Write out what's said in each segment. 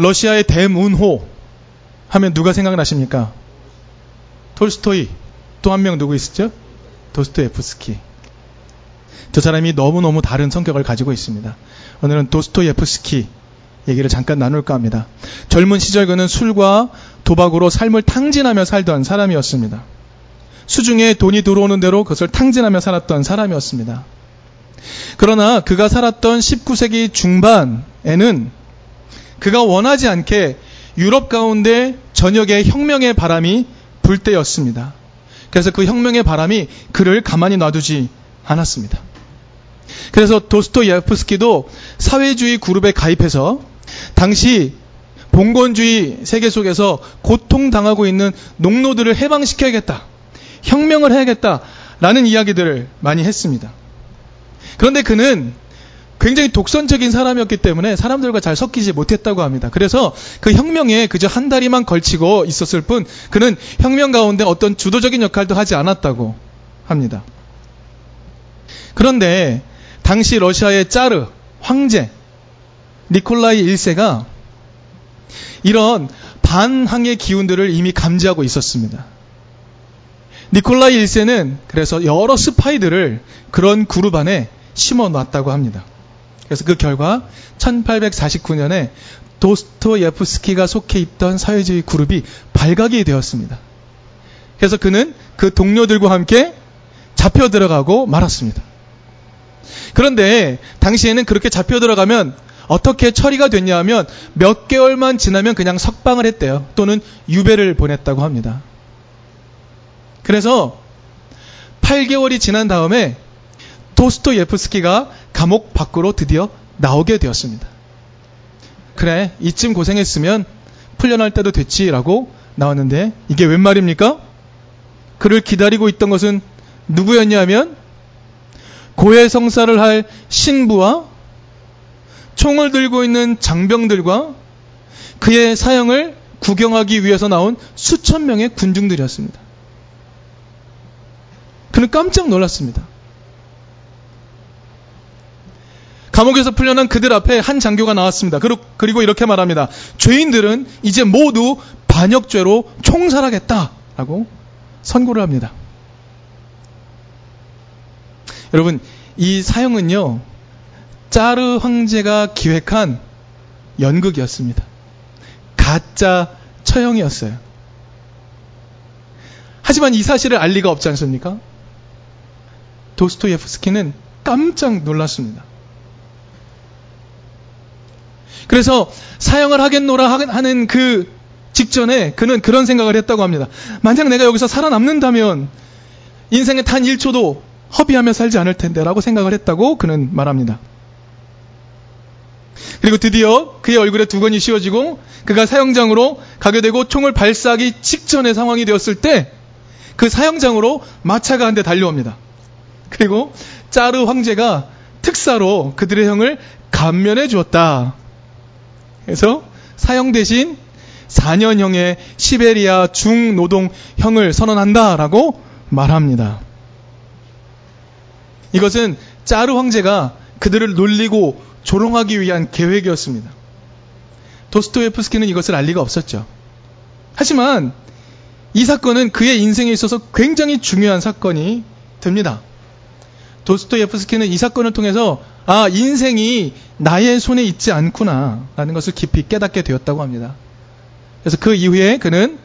러시아의 대문호 하면 누가 생각나십니까? 톨스토이. 또 한 명 누구 있었죠? 도스토예프스키. 두 사람이 너무너무 다른 성격을 가지고 있습니다. 오늘은 도스토예프스키 얘기를 잠깐 나눌까 합니다. 젊은 시절 그는 술과 도박으로 삶을 탕진하며 살던 사람이었습니다. 수중에 돈이 들어오는 대로 그것을 탕진하며 살았던 사람이었습니다. 그러나 그가 살았던 19세기 중반에는 그가 원하지 않게 유럽 가운데 전역에 혁명의 바람이 불 때였습니다. 그래서 그 혁명의 바람이 그를 가만히 놔두지 않았습니다. 그래서 도스토예프스키도 사회주의 그룹에 가입해서 당시 봉건주의 세계 속에서 고통당하고 있는 농노들을 해방시켜야겠다. 혁명을 해야겠다 라는 이야기들을 많이 했습니다. 그런데 그는 굉장히 독선적인 사람이었기 때문에 사람들과 잘 섞이지 못했다고 합니다. 그래서 그 혁명에 그저 한 다리만 걸치고 있었을 뿐 그는 혁명 가운데 어떤 주도적인 역할도 하지 않았다고 합니다. 그런데 당시 러시아의 짜르 황제 니콜라이 1세가 이런 반항의 기운들을 이미 감지하고 있었습니다. 니콜라이 1세는 그래서 여러 스파이들을 그런 그룹 안에 심어 놨다고 합니다. 그래서 그 결과 1849년에 도스토예프스키가 속해 있던 사회주의 그룹이 발각이 되었습니다. 그래서 그는 그 동료들과 함께 잡혀 들어가고 말았습니다. 그런데 당시에는 그렇게 잡혀 들어가면 어떻게 처리가 됐냐 하면 몇 개월만 지나면 그냥 석방을 했대요. 또는 유배를 보냈다고 합니다. 그래서 8개월이 지난 다음에 도스토예프스키가 감옥 밖으로 드디어 나오게 되었습니다. 그래, 이쯤 고생했으면 풀려날 때도 됐지라고 나왔는데 이게 웬 말입니까? 그를 기다리고 있던 것은 누구였냐 하면 고해 성사를 할 신부와 총을 들고 있는 장병들과 그의 사형을 구경하기 위해서 나온 수천 명의 군중들이었습니다. 그는 깜짝 놀랐습니다. 감옥에서 풀려난 그들 앞에 한 장교가 나왔습니다. 그리고 이렇게 말합니다. 죄인들은 이제 모두 반역죄로 총살하겠다라고 선고를 합니다. 여러분, 이 사형은요, 짜르 황제가 기획한 연극이었습니다. 가짜 처형이었어요. 하지만 이 사실을 알 리가 없지 않습니까? 도스토예프스키는 깜짝 놀랐습니다. 그래서 사형을 하겠노라 하는 그 직전에 그는 그런 생각을 했다고 합니다. 만약 내가 여기서 살아남는다면 인생의 단 1초도 허비하며 살지 않을 텐데 라고 생각을 했다고 그는 말합니다. 그리고 드디어 그의 얼굴에 두건이 씌워지고 그가 사형장으로 가게 되고 총을 발사하기 직전의 상황이 되었을 때 그 사형장으로 마차가 한 대 달려옵니다. 그리고 짜르 황제가 특사로 그들의 형을 감면해 주었다. 그래서 사형 대신 4년형의 시베리아 중노동형을 선언한다라고 말합니다. 이것은 짜르 황제가 그들을 놀리고 조롱하기 위한 계획이었습니다. 도스토예프스키는 이것을 알 리가 없었죠. 하지만 이 사건은 그의 인생에 있어서 굉장히 중요한 사건이 됩니다. 도스토예프스키는 이 사건을 통해서 아 인생이 나의 손에 있지 않구나라는 것을 깊이 깨닫게 되었다고 합니다. 그래서 그 이후에 그는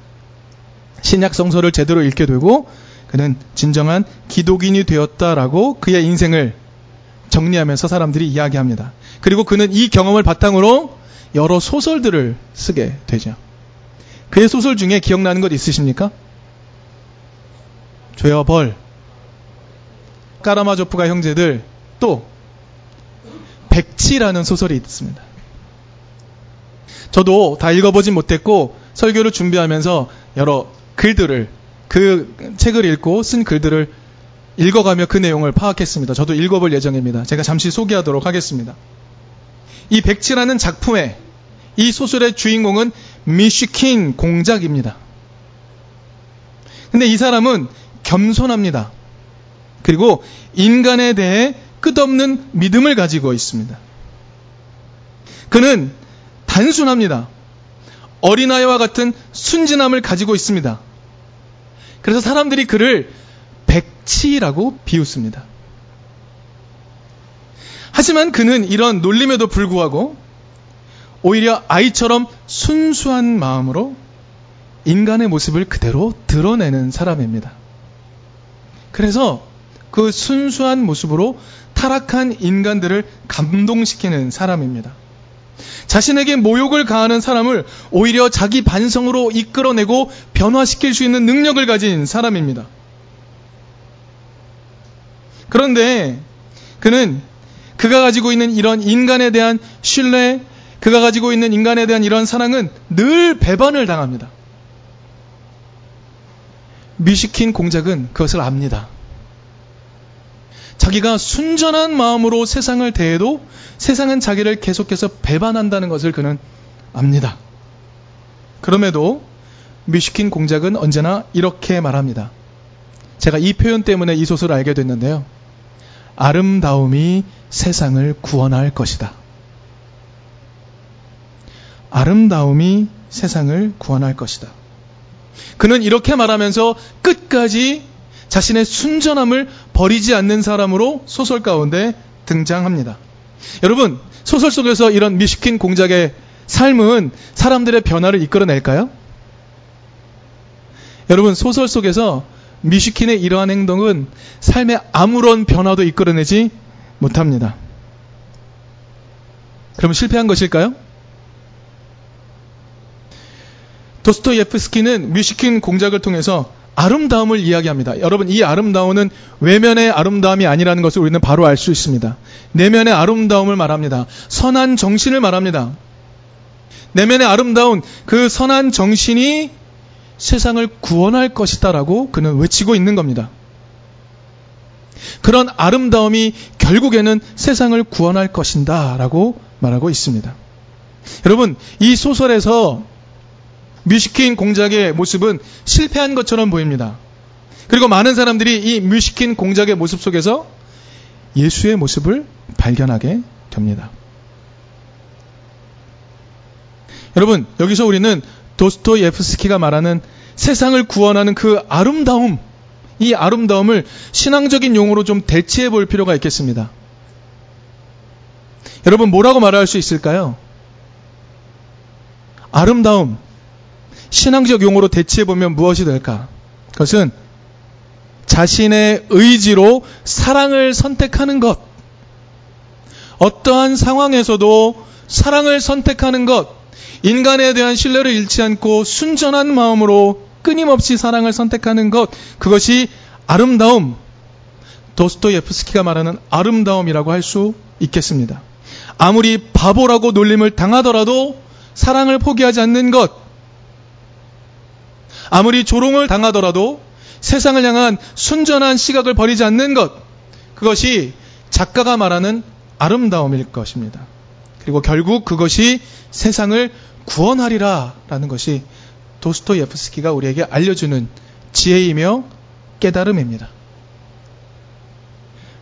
신약 성서를 제대로 읽게 되고 그는 진정한 기독인이 되었다라고 그의 인생을 정리하면서 사람들이 이야기합니다. 그리고 그는 이 경험을 바탕으로 여러 소설들을 쓰게 되죠. 그의 소설 중에 기억나는 것 있으십니까? 죄와 벌, 까라마조프가 형제들, 또 백치라는 소설이 있습니다. 저도 다 읽어보진 못했고 설교를 준비하면서 여러 글들을 그 책을 읽고 쓴 글들을 읽어가며 그 내용을 파악했습니다. 저도 읽어볼 예정입니다. 제가 잠시 소개하도록 하겠습니다. 이 백치라는 작품의 이 소설의 주인공은 미쉬킨 공작입니다. 근데 이 사람은 겸손합니다. 그리고 인간에 대해 끝없는 믿음을 가지고 있습니다. 그는 단순합니다. 어린아이와 같은 순진함을 가지고 있습니다. 그래서 사람들이 그를 백치라고 비웃습니다. 하지만 그는 이런 놀림에도 불구하고 오히려 아이처럼 순수한 마음으로 인간의 모습을 그대로 드러내는 사람입니다. 그래서 그 순수한 모습으로 타락한 인간들을 감동시키는 사람입니다. 자신에게 모욕을 가하는 사람을 오히려 자기 반성으로 이끌어내고 변화시킬 수 있는 능력을 가진 사람입니다. 그런데 그는 그가 가지고 있는 이런 인간에 대한 신뢰, 그가 가지고 있는 인간에 대한 이런 사랑은 늘 배반을 당합니다. 미시킨 공작은 그것을 압니다. 자기가 순전한 마음으로 세상을 대해도 세상은 자기를 계속해서 배반한다는 것을 그는 압니다. 그럼에도 미시킨 공작은 언제나 이렇게 말합니다. 제가 이 표현 때문에 이 소설을 알게 됐는데요. 아름다움이 세상을 구원할 것이다. 아름다움이 세상을 구원할 것이다. 그는 이렇게 말하면서 끝까지 자신의 순전함을 버리지 않는 사람으로 소설 가운데 등장합니다. 여러분, 소설 속에서 이런 미시킨 공작의 삶은 사람들의 변화를 이끌어낼까요? 여러분, 소설 속에서 미시킨의 이러한 행동은 삶의 아무런 변화도 이끌어내지 못합니다. 그럼 실패한 것일까요? 도스토예프스키는 뮤시킨 공작을 통해서 아름다움을 이야기합니다. 여러분, 이 아름다움은 외면의 아름다움이 아니라는 것을 우리는 바로 알 수 있습니다. 내면의 아름다움을 말합니다. 선한 정신을 말합니다. 내면의 아름다운 그 선한 정신이 세상을 구원할 것이다라고 그는 외치고 있는 겁니다. 그런 아름다움이 결국에는 세상을 구원할 것인다라고 말하고 있습니다. 여러분, 이 소설에서 뮤시킨 공작의 모습은 실패한 것처럼 보입니다. 그리고 많은 사람들이 이 뮤시킨 공작의 모습 속에서 예수의 모습을 발견하게 됩니다. 여러분, 여기서 우리는 도스토예프스키가 말하는 세상을 구원하는 그 아름다움, 이 아름다움을 신앙적인 용어로 좀 대체해 볼 필요가 있겠습니다. 여러분, 뭐라고 말할 수 있을까요? 아름다움, 신앙적 용어로 대체해 보면 무엇이 될까? 그것은 자신의 의지로 사랑을 선택하는 것. 어떠한 상황에서도 사랑을 선택하는 것. 인간에 대한 신뢰를 잃지 않고 순전한 마음으로 끊임없이 사랑을 선택하는 것. 그것이 아름다움. 도스토예프스키가 말하는 아름다움이라고 할 수 있겠습니다. 아무리 바보라고 놀림을 당하더라도 사랑을 포기하지 않는 것. 아무리 조롱을 당하더라도 세상을 향한 순전한 시각을 버리지 않는 것. 그것이 작가가 말하는 아름다움일 것입니다. 그리고 결국 그것이 세상을 구원하리라 라는 것이 도스토예프스키가 우리에게 알려주는 지혜이며 깨달음입니다.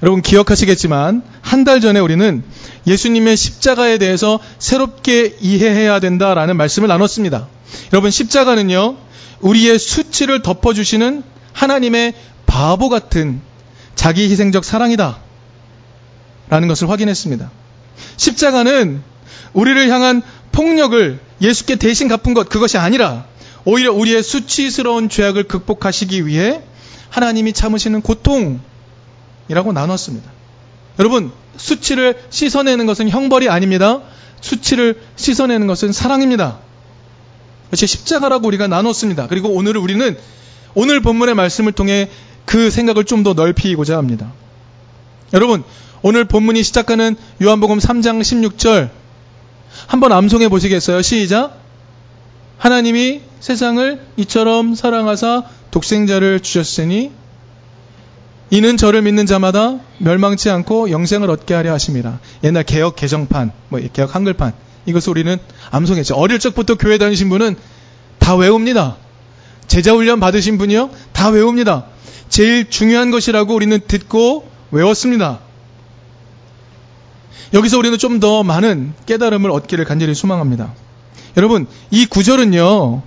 여러분 기억하시겠지만 한 달 전에 우리는 예수님의 십자가에 대해서 새롭게 이해해야 된다라는 말씀을 나눴습니다. 여러분 십자가는요 우리의 수치를 덮어주시는 하나님의 바보 같은 자기 희생적 사랑이다. 라는 것을 확인했습니다. 십자가는 우리를 향한 폭력을 예수께 대신 갚은 것, 그것이 아니라 오히려 우리의 수치스러운 죄악을 극복하시기 위해 하나님이 참으시는 고통이라고 나눴습니다. 여러분, 수치를 씻어내는 것은 형벌이 아닙니다. 수치를 씻어내는 것은 사랑입니다. 그것이 십자가라고 우리가 나눴습니다. 그리고 오늘 우리는 오늘 본문의 말씀을 통해 그 생각을 좀 더 넓히고자 합니다. 여러분, 오늘 본문이 시작하는 요한복음 3장 16절 한번 암송해 보시겠어요? 시작. 하나님이 세상을 이처럼 사랑하사 독생자를 주셨으니 이는 저를 믿는 자마다 멸망치 않고 영생을 얻게 하려 하심이라. 옛날 개혁 개정판, 뭐 개혁 한글판 이것을 우리는 암송했죠. 어릴 적부터 교회 다니신 분은 다 외웁니다. 제자 훈련 받으신 분이요? 다 외웁니다. 제일 중요한 것이라고 우리는 듣고 외웠습니다. 여기서 우리는 좀 더 많은 깨달음을 얻기를 간절히 소망합니다. 여러분, 이 구절은요,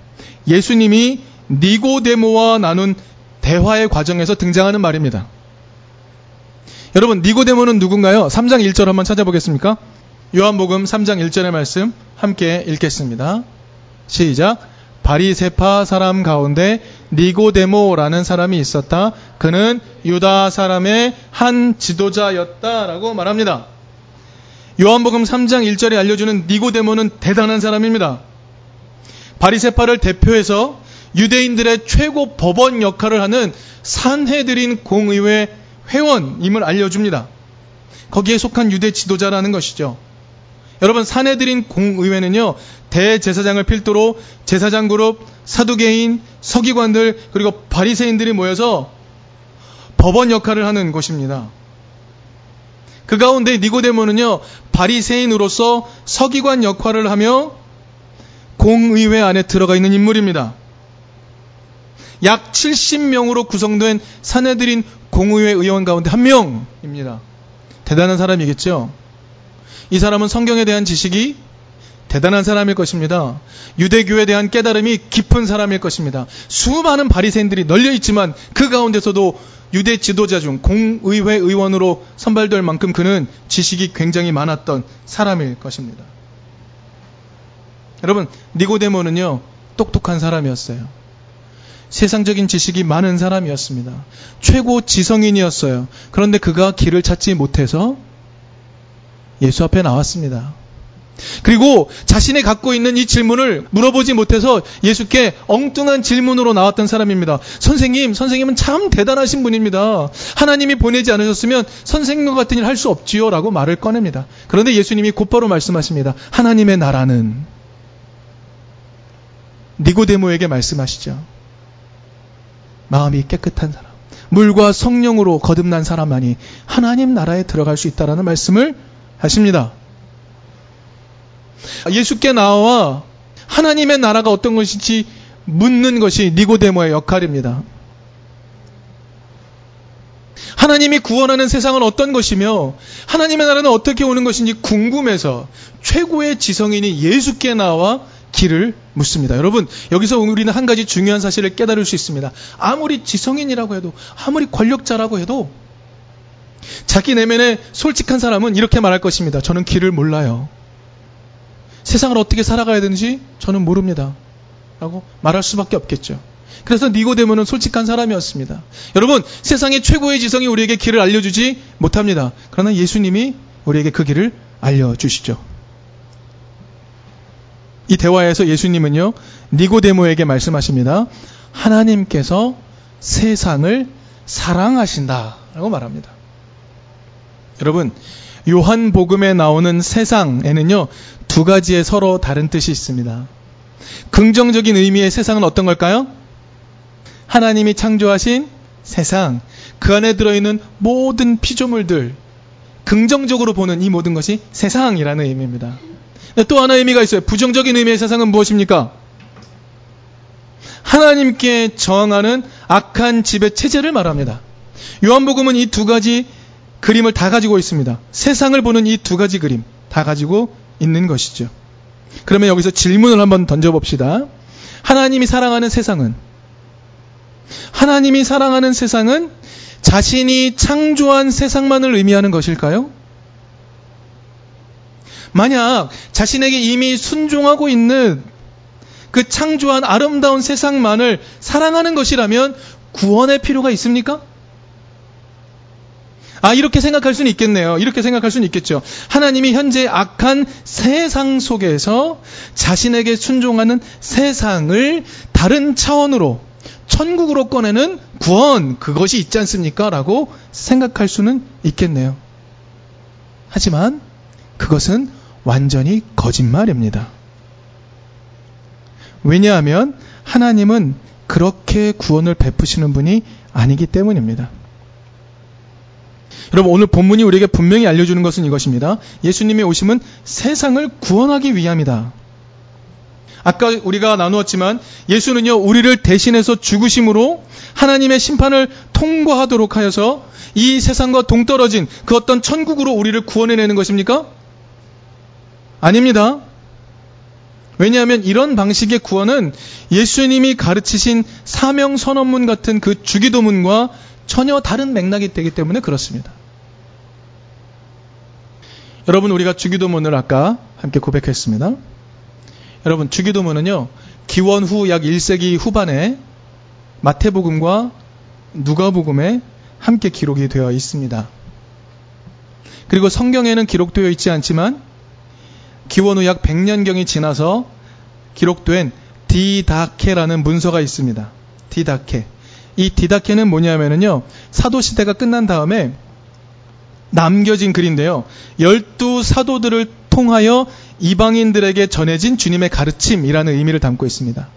예수님이 니고데모와 나눈 대화의 과정에서 등장하는 말입니다. 여러분, 니고데모는 누군가요? 3장 1절 한번 찾아보겠습니까? 요한복음 3장 1절의 말씀 함께 읽겠습니다. 시작. 바리세파 사람 가운데 니고데모라는 사람이 있었다. 그는 유다 사람의 한 지도자였다라고 말합니다. 요한복음 3장 1절에 알려주는 니고데모는 대단한 사람입니다. 바리세파를 대표해서 유대인들의 최고 법원 역할을 하는 산해드린 공의회 회원임을 알려줍니다. 거기에 속한 유대 지도자라는 것이죠. 여러분 산해드린 공의회는요 대제사장을 필두로 제사장 그룹, 사두개인, 서기관들 그리고 바리새인들이 모여서 법원 역할을 하는 곳입니다. 그 가운데 니고데모는요 바리새인으로서 서기관 역할을 하며 공의회 안에 들어가 있는 인물입니다. 약 70명으로 구성된 사내들인 공의회 의원 가운데 한 명입니다. 대단한 사람이겠죠. 이 사람은 성경에 대한 지식이 대단한 사람일 것입니다. 유대교에 대한 깨달음이 깊은 사람일 것입니다. 수많은 바리새인들이 널려 있지만 그 가운데서도 유대 지도자 중 공의회 의원으로 선발될 만큼 그는 지식이 굉장히 많았던 사람일 것입니다. 여러분, 니고데모는요, 똑똑한 사람이었어요. 세상적인 지식이 많은 사람이었습니다. 최고 지성인이었어요. 그런데 그가 길을 찾지 못해서 예수 앞에 나왔습니다. 그리고 자신이 갖고 있는 이 질문을 물어보지 못해서 예수께 엉뚱한 질문으로 나왔던 사람입니다. 선생님, 선생님은 참 대단하신 분입니다. 하나님이 보내지 않으셨으면 선생님과 같은 일 할 수 없지요. 라고 말을 꺼냅니다. 그런데 예수님이 곧바로 말씀하십니다. 하나님의 나라는 니고데모에게 말씀하시죠. 마음이 깨끗한 사람, 물과 성령으로 거듭난 사람만이 하나님 나라에 들어갈 수 있다라는 말씀을 하십니다. 예수께 나와 하나님의 나라가 어떤 것인지 묻는 것이 니고데모의 역할입니다. 하나님이 구원하는 세상은 어떤 것이며 하나님의 나라는 어떻게 오는 것인지 궁금해서 최고의 지성인이 예수께 나와 길을 묻습니다. 여러분, 여기서 우리는 한 가지 중요한 사실을 깨달을 수 있습니다. 아무리 지성인이라고 해도, 아무리 권력자라고 해도, 자기 내면에 솔직한 사람은 이렇게 말할 것입니다. 저는 길을 몰라요. 세상을 어떻게 살아가야 되는지 저는 모릅니다. 라고 말할 수밖에 없겠죠. 그래서 니고데모는 솔직한 사람이었습니다. 여러분, 세상의 최고의 지성이 우리에게 길을 알려주지 못합니다. 그러나 예수님이 우리에게 그 길을 알려주시죠. 이 대화에서 예수님은요, 니고데모에게 말씀하십니다. 하나님께서 세상을 사랑하신다. 라고 말합니다. 여러분, 요한복음에 나오는 세상에는요, 두 가지의 서로 다른 뜻이 있습니다. 긍정적인 의미의 세상은 어떤 걸까요? 하나님이 창조하신 세상, 그 안에 들어있는 모든 피조물들, 긍정적으로 보는 이 모든 것이 세상이라는 의미입니다. 또 하나 의미가 있어요. 부정적인 의미의 세상은 무엇입니까? 하나님께 저항하는 악한 집의 체제를 말합니다. 요한복음은 이 두 가지 그림을 다 가지고 있습니다. 세상을 보는 이 두 가지 그림 다 가지고 있는 것이죠. 그러면 여기서 질문을 한번 던져봅시다. 하나님이 사랑하는 세상은 하나님이 사랑하는 세상은 자신이 창조한 세상만을 의미하는 것일까요? 만약 자신에게 이미 순종하고 있는 그 창조한 아름다운 세상만을 사랑하는 것이라면 구원의 필요가 있습니까? 아, 이렇게 생각할 수는 있겠네요. 이렇게 생각할 수는 있겠죠. 하나님이 현재 악한 세상 속에서 자신에게 순종하는 세상을 다른 차원으로 천국으로 꺼내는 구원, 그것이 있지 않습니까? 라고 생각할 수는 있겠네요. 하지만 그것은 완전히 거짓말입니다. 왜냐하면 하나님은 그렇게 구원을 베푸시는 분이 아니기 때문입니다. 여러분 오늘 본문이 우리에게 분명히 알려주는 것은 이것입니다. 예수님의 오심은 세상을 구원하기 위함이다. 아까 우리가 나누었지만 예수는요 우리를 대신해서 죽으심으로 하나님의 심판을 통과하도록 하여서 이 세상과 동떨어진 그 어떤 천국으로 우리를 구원해내는 것입니까? 아닙니다. 왜냐하면 이런 방식의 구원은 예수님이 가르치신 사명 선언문 같은 그 주기도문과 전혀 다른 맥락이 되기 때문에 그렇습니다. 여러분 우리가 주기도문을 아까 함께 고백했습니다. 여러분 주기도문은요. 기원 후 약 1세기 후반에 마태복음과 누가복음에 함께 기록이 되어 있습니다. 그리고 성경에는 기록되어 있지 않지만 기원 후 약 100년경이 지나서 기록된 디다케라는 문서가 있습니다. 디다케. 이 디다케는 뭐냐면은요. 사도 시대가 끝난 다음에 남겨진 글인데요. 열두 사도들을 통하여 이방인들에게 전해진 주님의 가르침이라는 의미를 담고 있습니다.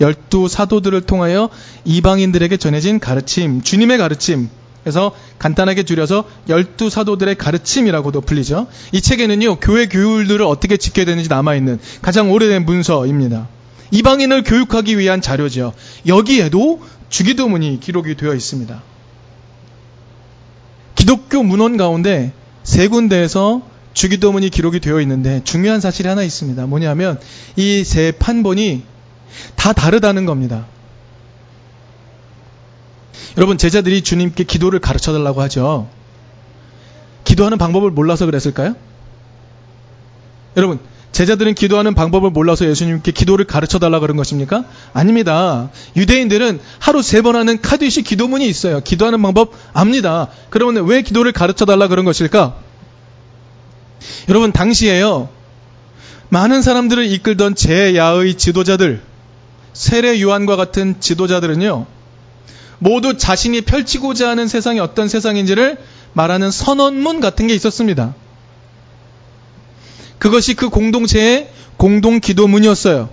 열두 사도들을 통하여 이방인들에게 전해진 가르침, 주님의 가르침. 그래서 간단하게 줄여서 열두 사도들의 가르침이라고도 불리죠. 이 책에는요, 교회 교율들을 어떻게 지켜야 되는지 남아있는 가장 오래된 문서입니다. 이방인을 교육하기 위한 자료죠. 여기에도 주기도문이 기록이 되어 있습니다. 기독교 문헌 가운데 세 군데에서 주기도문이 기록이 되어 있는데 중요한 사실이 하나 있습니다. 뭐냐면 이 세 판본이 다 다르다는 겁니다. 여러분 제자들이 주님께 기도를 가르쳐 달라고 하죠. 기도하는 방법을 몰라서 그랬을까요? 여러분 제자들은 기도하는 방법을 몰라서 예수님께 기도를 가르쳐 달라 그런 것입니까? 아닙니다. 유대인들은 하루 세 번 하는 카드시 기도문이 있어요. 기도하는 방법 압니다. 그러면 왜 기도를 가르쳐 달라 그런 것일까? 여러분 당시에요. 많은 사람들을 이끌던 제야의 지도자들, 세례 요한과 같은 지도자들은요. 모두 자신이 펼치고자 하는 세상이 어떤 세상인지를 말하는 선언문 같은 게 있었습니다. 그것이 그 공동체의 공동 기도문이었어요.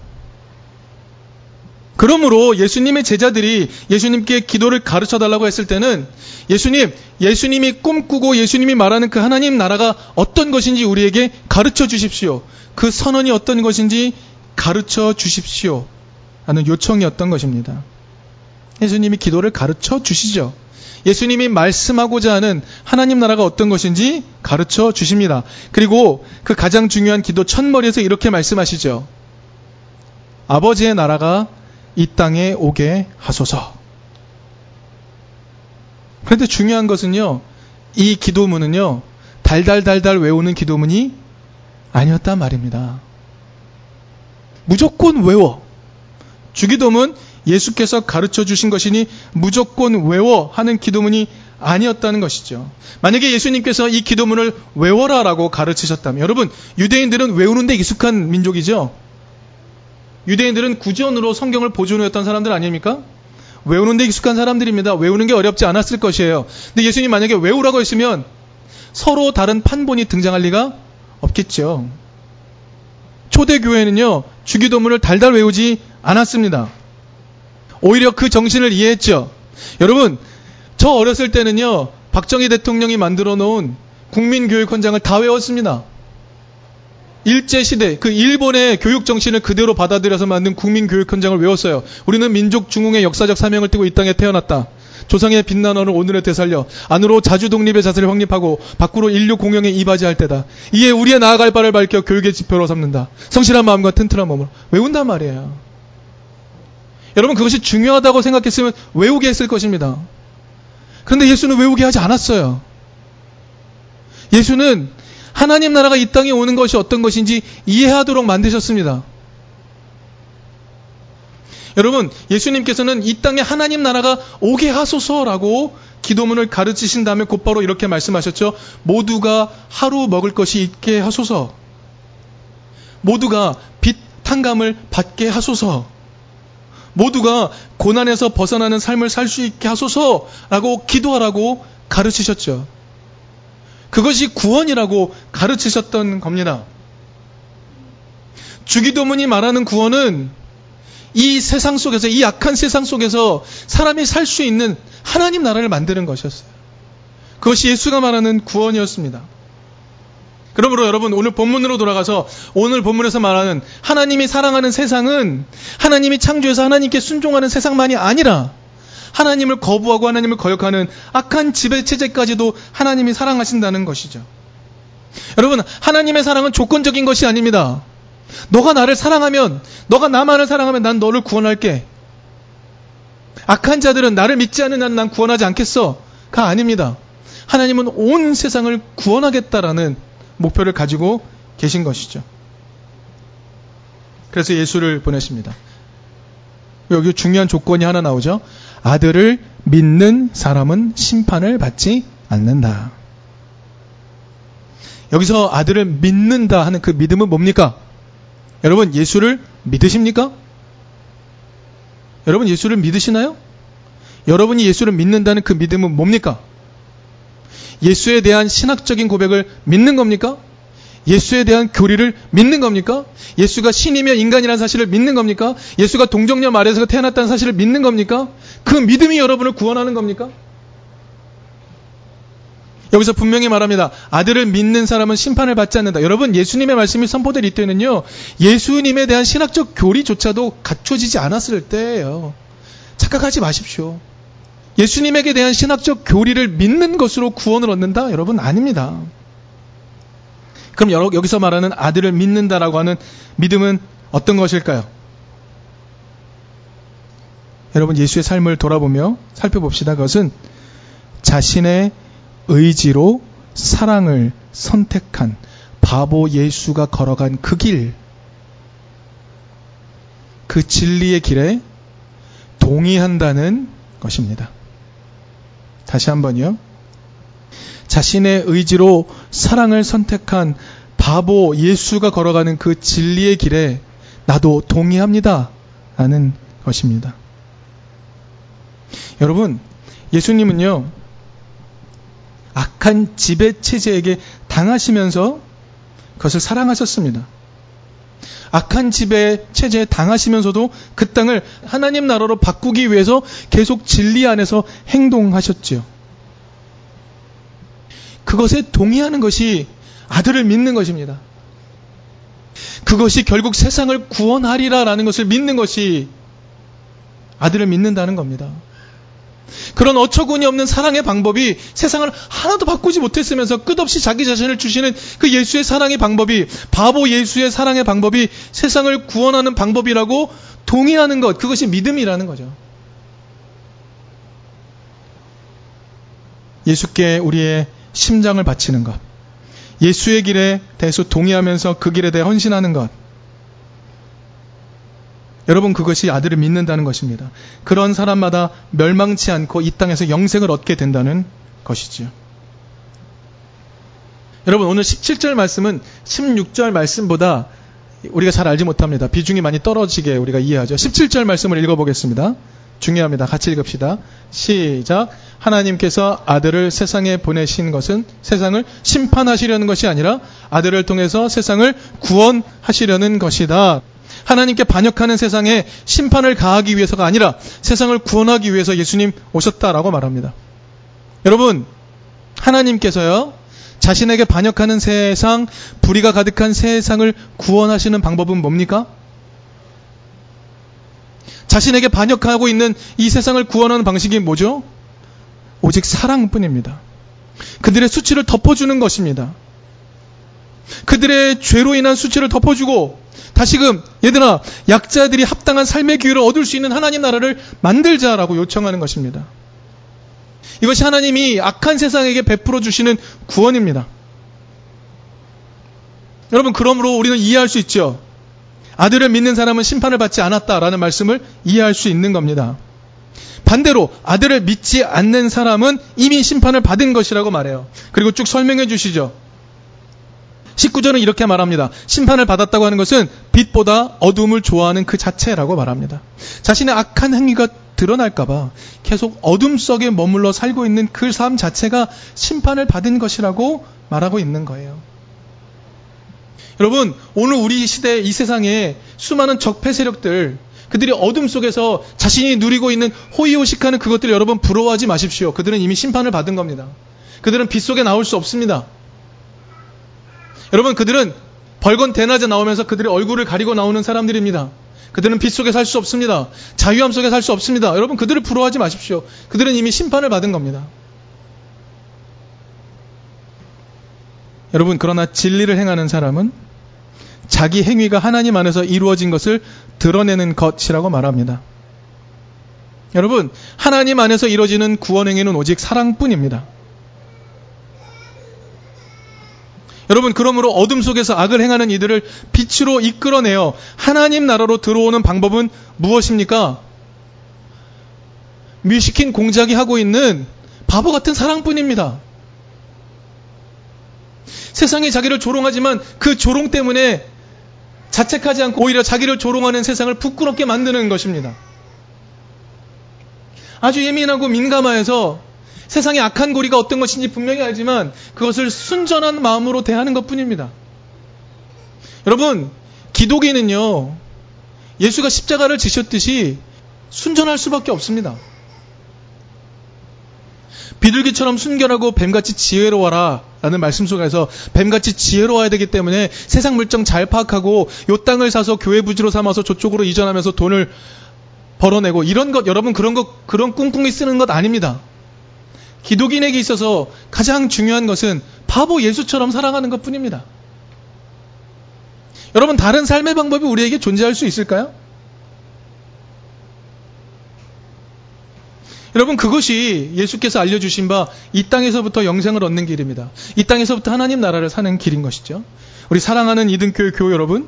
그러므로 예수님의 제자들이 예수님께 기도를 가르쳐 달라고 했을 때는 예수님, 예수님이 꿈꾸고 예수님이 말하는 그 하나님 나라가 어떤 것인지 우리에게 가르쳐 주십시오. 그 선언이 어떤 것인지 가르쳐 주십시오. 하는 요청이었던 것입니다. 예수님이 기도를 가르쳐 주시죠. 예수님이 말씀하고자 하는 하나님 나라가 어떤 것인지 가르쳐 주십니다. 그리고 그 가장 중요한 기도 첫머리에서 이렇게 말씀하시죠. 아버지의 나라가 이 땅에 오게 하소서. 그런데 중요한 것은요, 이 기도문은요, 달달달달 외우는 기도문이 아니었단 말입니다. 무조건 외워. 주기도문 예수께서 가르쳐 주신 것이니 무조건 외워 하는 기도문이 아니었다는 것이죠. 만약에 예수님께서 이 기도문을 외워라 라고 가르치셨다면 여러분 유대인들은 외우는데 익숙한 민족이죠. 유대인들은 구전으로 성경을 보존했던 사람들 아닙니까? 외우는데 익숙한 사람들입니다. 외우는 게 어렵지 않았을 것이에요. 근데 예수님 만약에 외우라고 했으면 서로 다른 판본이 등장할 리가 없겠죠. 초대교회는요, 주기도문을 달달 외우지 않았습니다. 오히려 그 정신을 이해했죠. 여러분, 저 어렸을 때는요, 박정희 대통령이 만들어 놓은 국민교육 헌장을 다 외웠습니다. 일제시대, 그 일본의 교육 정신을 그대로 받아들여서 만든 국민교육 헌장을 외웠어요. 우리는 민족 중흥의 역사적 사명을 띠고 이 땅에 태어났다. 조상의 빛난 언을 오늘에 되살려 안으로 자주 독립의 자세를 확립하고 밖으로 인류 공영에 이바지할 때다. 이에 우리의 나아갈 바를 밝혀 교육의 지표로 삼는다. 성실한 마음과 튼튼한 몸으로 외운단 말이에요. 여러분 그것이 중요하다고 생각했으면 외우게 했을 것입니다. 그런데 예수는 외우게 하지 않았어요. 예수는 하나님 나라가 이 땅에 오는 것이 어떤 것인지 이해하도록 만드셨습니다. 여러분, 예수님께서는 이 땅에 하나님 나라가 오게 하소서라고 기도문을 가르치신 다음에 곧바로 이렇게 말씀하셨죠. 모두가 하루 먹을 것이 있게 하소서. 모두가 빛 탕감을 받게 하소서. 모두가 고난에서 벗어나는 삶을 살 수 있게 하소서라고 기도하라고 가르치셨죠. 그것이 구원이라고 가르치셨던 겁니다. 주기도문이 말하는 구원은 이 세상 속에서, 이 약한 세상 속에서 사람이 살 수 있는 하나님 나라를 만드는 것이었어요. 그것이 예수가 말하는 구원이었습니다. 그러므로 여러분 오늘 본문으로 돌아가서 오늘 본문에서 말하는 하나님이 사랑하는 세상은 하나님이 창조해서 하나님께 순종하는 세상만이 아니라 하나님을 거부하고 하나님을 거역하는 악한 지배 체제까지도 하나님이 사랑하신다는 것이죠. 여러분 하나님의 사랑은 조건적인 것이 아닙니다. 너가 나를 사랑하면, 너가 나만을 사랑하면 난 너를 구원할게. 악한 자들은 나를 믿지 않는 난, 난 구원하지 않겠어. 가 아닙니다. 하나님은 온 세상을 구원하겠다라는 목표를 가지고 계신 것이죠. 그래서 예수를 보내십니다. 여기 중요한 조건이 하나 나오죠. 아들을 믿는 사람은 심판을 받지 않는다. 여기서 아들을 믿는다 하는 그 믿음은 뭡니까? 여러분, 예수를 믿으십니까? 여러분, 예수를 믿으시나요? 여러분이 예수를 믿는다는 그 믿음은 뭡니까? 예수에 대한 신학적인 고백을 믿는 겁니까? 예수에 대한 교리를 믿는 겁니까? 예수가 신이며 인간이라는 사실을 믿는 겁니까? 예수가 동정녀 말에서 태어났다는 사실을 믿는 겁니까? 그 믿음이 여러분을 구원하는 겁니까? 여기서 분명히 말합니다. 아들을 믿는 사람은 심판을 받지 않는다. 여러분, 예수님의 말씀이 선포될 이때는요, 예수님에 대한 신학적 교리조차도 갖춰지지 않았을 때예요. 착각하지 마십시오. 예수님에게 대한 신학적 교리를 믿는 것으로 구원을 얻는다? 여러분, 아닙니다. 그럼 여기서 말하는 아들을 믿는다라고 하는 믿음은 어떤 것일까요? 여러분, 예수의 삶을 돌아보며 살펴봅시다. 그것은 자신의 의지로 사랑을 선택한 바보 예수가 걸어간 그 길, 그 진리의 길에 동의한다는 것입니다. 다시 한번요. 자신의 의지로 사랑을 선택한 바보 예수가 걸어가는 그 진리의 길에 나도 동의합니다. 라는 것입니다. 여러분, 예수님은요, 악한 지배 체제에게 당하시면서 그것을 사랑하셨습니다. 악한 지배 체제에 당하시면서도 그 땅을 하나님 나라로 바꾸기 위해서 계속 진리 안에서 행동하셨지요. 그것에 동의하는 것이 아들을 믿는 것입니다. 그것이 결국 세상을 구원하리라라는 것을 믿는 것이 아들을 믿는다는 겁니다. 그런 어처구니 없는 사랑의 방법이 세상을 하나도 바꾸지 못했으면서 끝없이 자기 자신을 주시는 그 예수의 사랑의 방법이 바보 예수의 사랑의 방법이 세상을 구원하는 방법이라고 동의하는 것 그것이 믿음이라는 거죠. 예수께 우리의 심장을 바치는 것. 예수의 길에 대해서 동의하면서 그 길에 대해 헌신하는 것. 여러분 그것이 아들을 믿는다는 것입니다. 그런 사람마다 멸망치 않고 이 땅에서 영생을 얻게 된다는 것이지요. 여러분 오늘 17절 말씀은 16절 말씀보다 우리가 잘 알지 못합니다. 비중이 많이 떨어지게 우리가 이해하죠. 17절 말씀을 읽어보겠습니다. 중요합니다. 같이 읽읍시다. 시작. 하나님께서 아들을 세상에 보내신 것은 세상을 심판하시려는 것이 아니라 아들을 통해서 세상을 구원하시려는 것이다. 하나님께 반역하는 세상에 심판을 가하기 위해서가 아니라 세상을 구원하기 위해서 예수님 오셨다라고 말합니다. 여러분, 하나님께서요, 자신에게 반역하는 세상, 불의가 가득한 세상을 구원하시는 방법은 뭡니까? 자신에게 반역하고 있는 이 세상을 구원하는 방식이 뭐죠? 오직 사랑뿐입니다. 그들의 수치를 덮어주는 것입니다. 그들의 죄로 인한 수치를 덮어주고 다시금 얘들아 약자들이 합당한 삶의 기회를 얻을 수 있는 하나님 나라를 만들자라고 요청하는 것입니다. 이것이 하나님이 악한 세상에게 베풀어 주시는 구원입니다. 여러분 그러므로 우리는 이해할 수 있죠. 아들을 믿는 사람은 심판을 받지 않았다라는 말씀을 이해할 수 있는 겁니다. 반대로 아들을 믿지 않는 사람은 이미 심판을 받은 것이라고 말해요. 그리고 쭉 설명해 주시죠. 19절은 이렇게 말합니다. 심판을 받았다고 하는 것은 빛보다 어둠을 좋아하는 그 자체라고 말합니다. 자신의 악한 행위가 드러날까봐 계속 어둠 속에 머물러 살고 있는 그 삶 자체가 심판을 받은 것이라고 말하고 있는 거예요. 여러분, 오늘 우리 시대 이 세상에 수많은 적폐 세력들, 그들이 어둠 속에서 자신이 누리고 있는 호의호식하는 그것들을 여러분 부러워하지 마십시오. 그들은 이미 심판을 받은 겁니다. 그들은 빛 속에 나올 수 없습니다. 여러분, 그들은 벌건 대낮에 나오면서 그들의 얼굴을 가리고 나오는 사람들입니다. 그들은 빛 속에 살 수 없습니다. 자유함 속에 살 수 없습니다. 여러분, 그들을 부러워하지 마십시오. 그들은 이미 심판을 받은 겁니다. 여러분, 그러나 진리를 행하는 사람은 자기 행위가 하나님 안에서 이루어진 것을 드러내는 것이라고 말합니다. 여러분, 하나님 안에서 이루어지는 구원 행위는 오직 사랑뿐입니다. 여러분, 그러므로 어둠 속에서 악을 행하는 이들을 빛으로 이끌어내어 하나님 나라로 들어오는 방법은 무엇입니까? 뮤시킨 공작이 하고 있는 바보 같은 사랑뿐입니다. 세상이 자기를 조롱하지만 그 조롱 때문에 자책하지 않고 오히려 자기를 조롱하는 세상을 부끄럽게 만드는 것입니다. 아주 예민하고 민감하여서 세상의 악한 고리가 어떤 것인지 분명히 알지만 그것을 순전한 마음으로 대하는 것 뿐입니다. 여러분, 기독인은요, 예수가 십자가를 지셨듯이 순전할 수밖에 없습니다. 비둘기처럼 순결하고 뱀같이 지혜로워라 라는 말씀 속에서 뱀같이 지혜로워야 되기 때문에 세상 물정 잘 파악하고 요 땅을 사서 교회 부지로 삼아서 저쪽으로 이전하면서 돈을 벌어내고 이런 것 여러분 그런 것 그런 꿍꿍이 쓰는 것 아닙니다. 기독인에게 있어서 가장 중요한 것은 바보 예수처럼 살아가는 것 뿐입니다. 여러분 다른 삶의 방법이 우리에게 존재할 수 있을까요? 여러분 그것이 예수께서 알려주신 바 이 땅에서부터 영생을 얻는 길입니다. 이 땅에서부터 하나님 나라를 사는 길인 것이죠. 우리 사랑하는 이등교회 교우 여러분,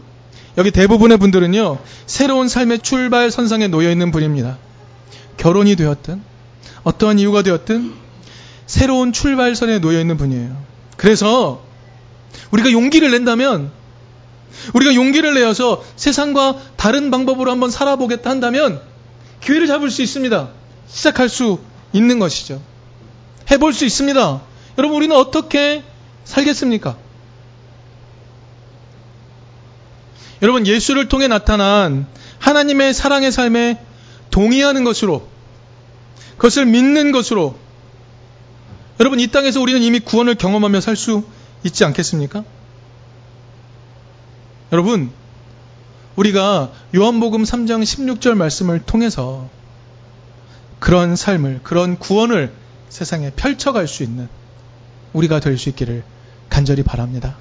여기 대부분의 분들은요 새로운 삶의 출발 선상에 놓여 있는 분입니다. 결혼이 되었든 어떠한 이유가 되었든 새로운 출발선에 놓여 있는 분이에요. 그래서 우리가 용기를 낸다면 우리가 용기를 내어서 세상과 다른 방법으로 한번 살아보겠다 한다면 기회를 잡을 수 있습니다. 시작할 수 있는 것이죠. 해볼 수 있습니다. 여러분, 우리는 어떻게 살겠습니까? 여러분, 예수를 통해 나타난 하나님의 사랑의 삶에 동의하는 것으로, 그것을 믿는 것으로, 여러분, 이 땅에서 우리는 이미 구원을 경험하며 살 수 있지 않겠습니까? 여러분, 우리가 요한복음 3장 16절 말씀을 통해서 그런 삶을, 그런 구원을 세상에 펼쳐갈 수 있는 우리가 될 수 있기를 간절히 바랍니다.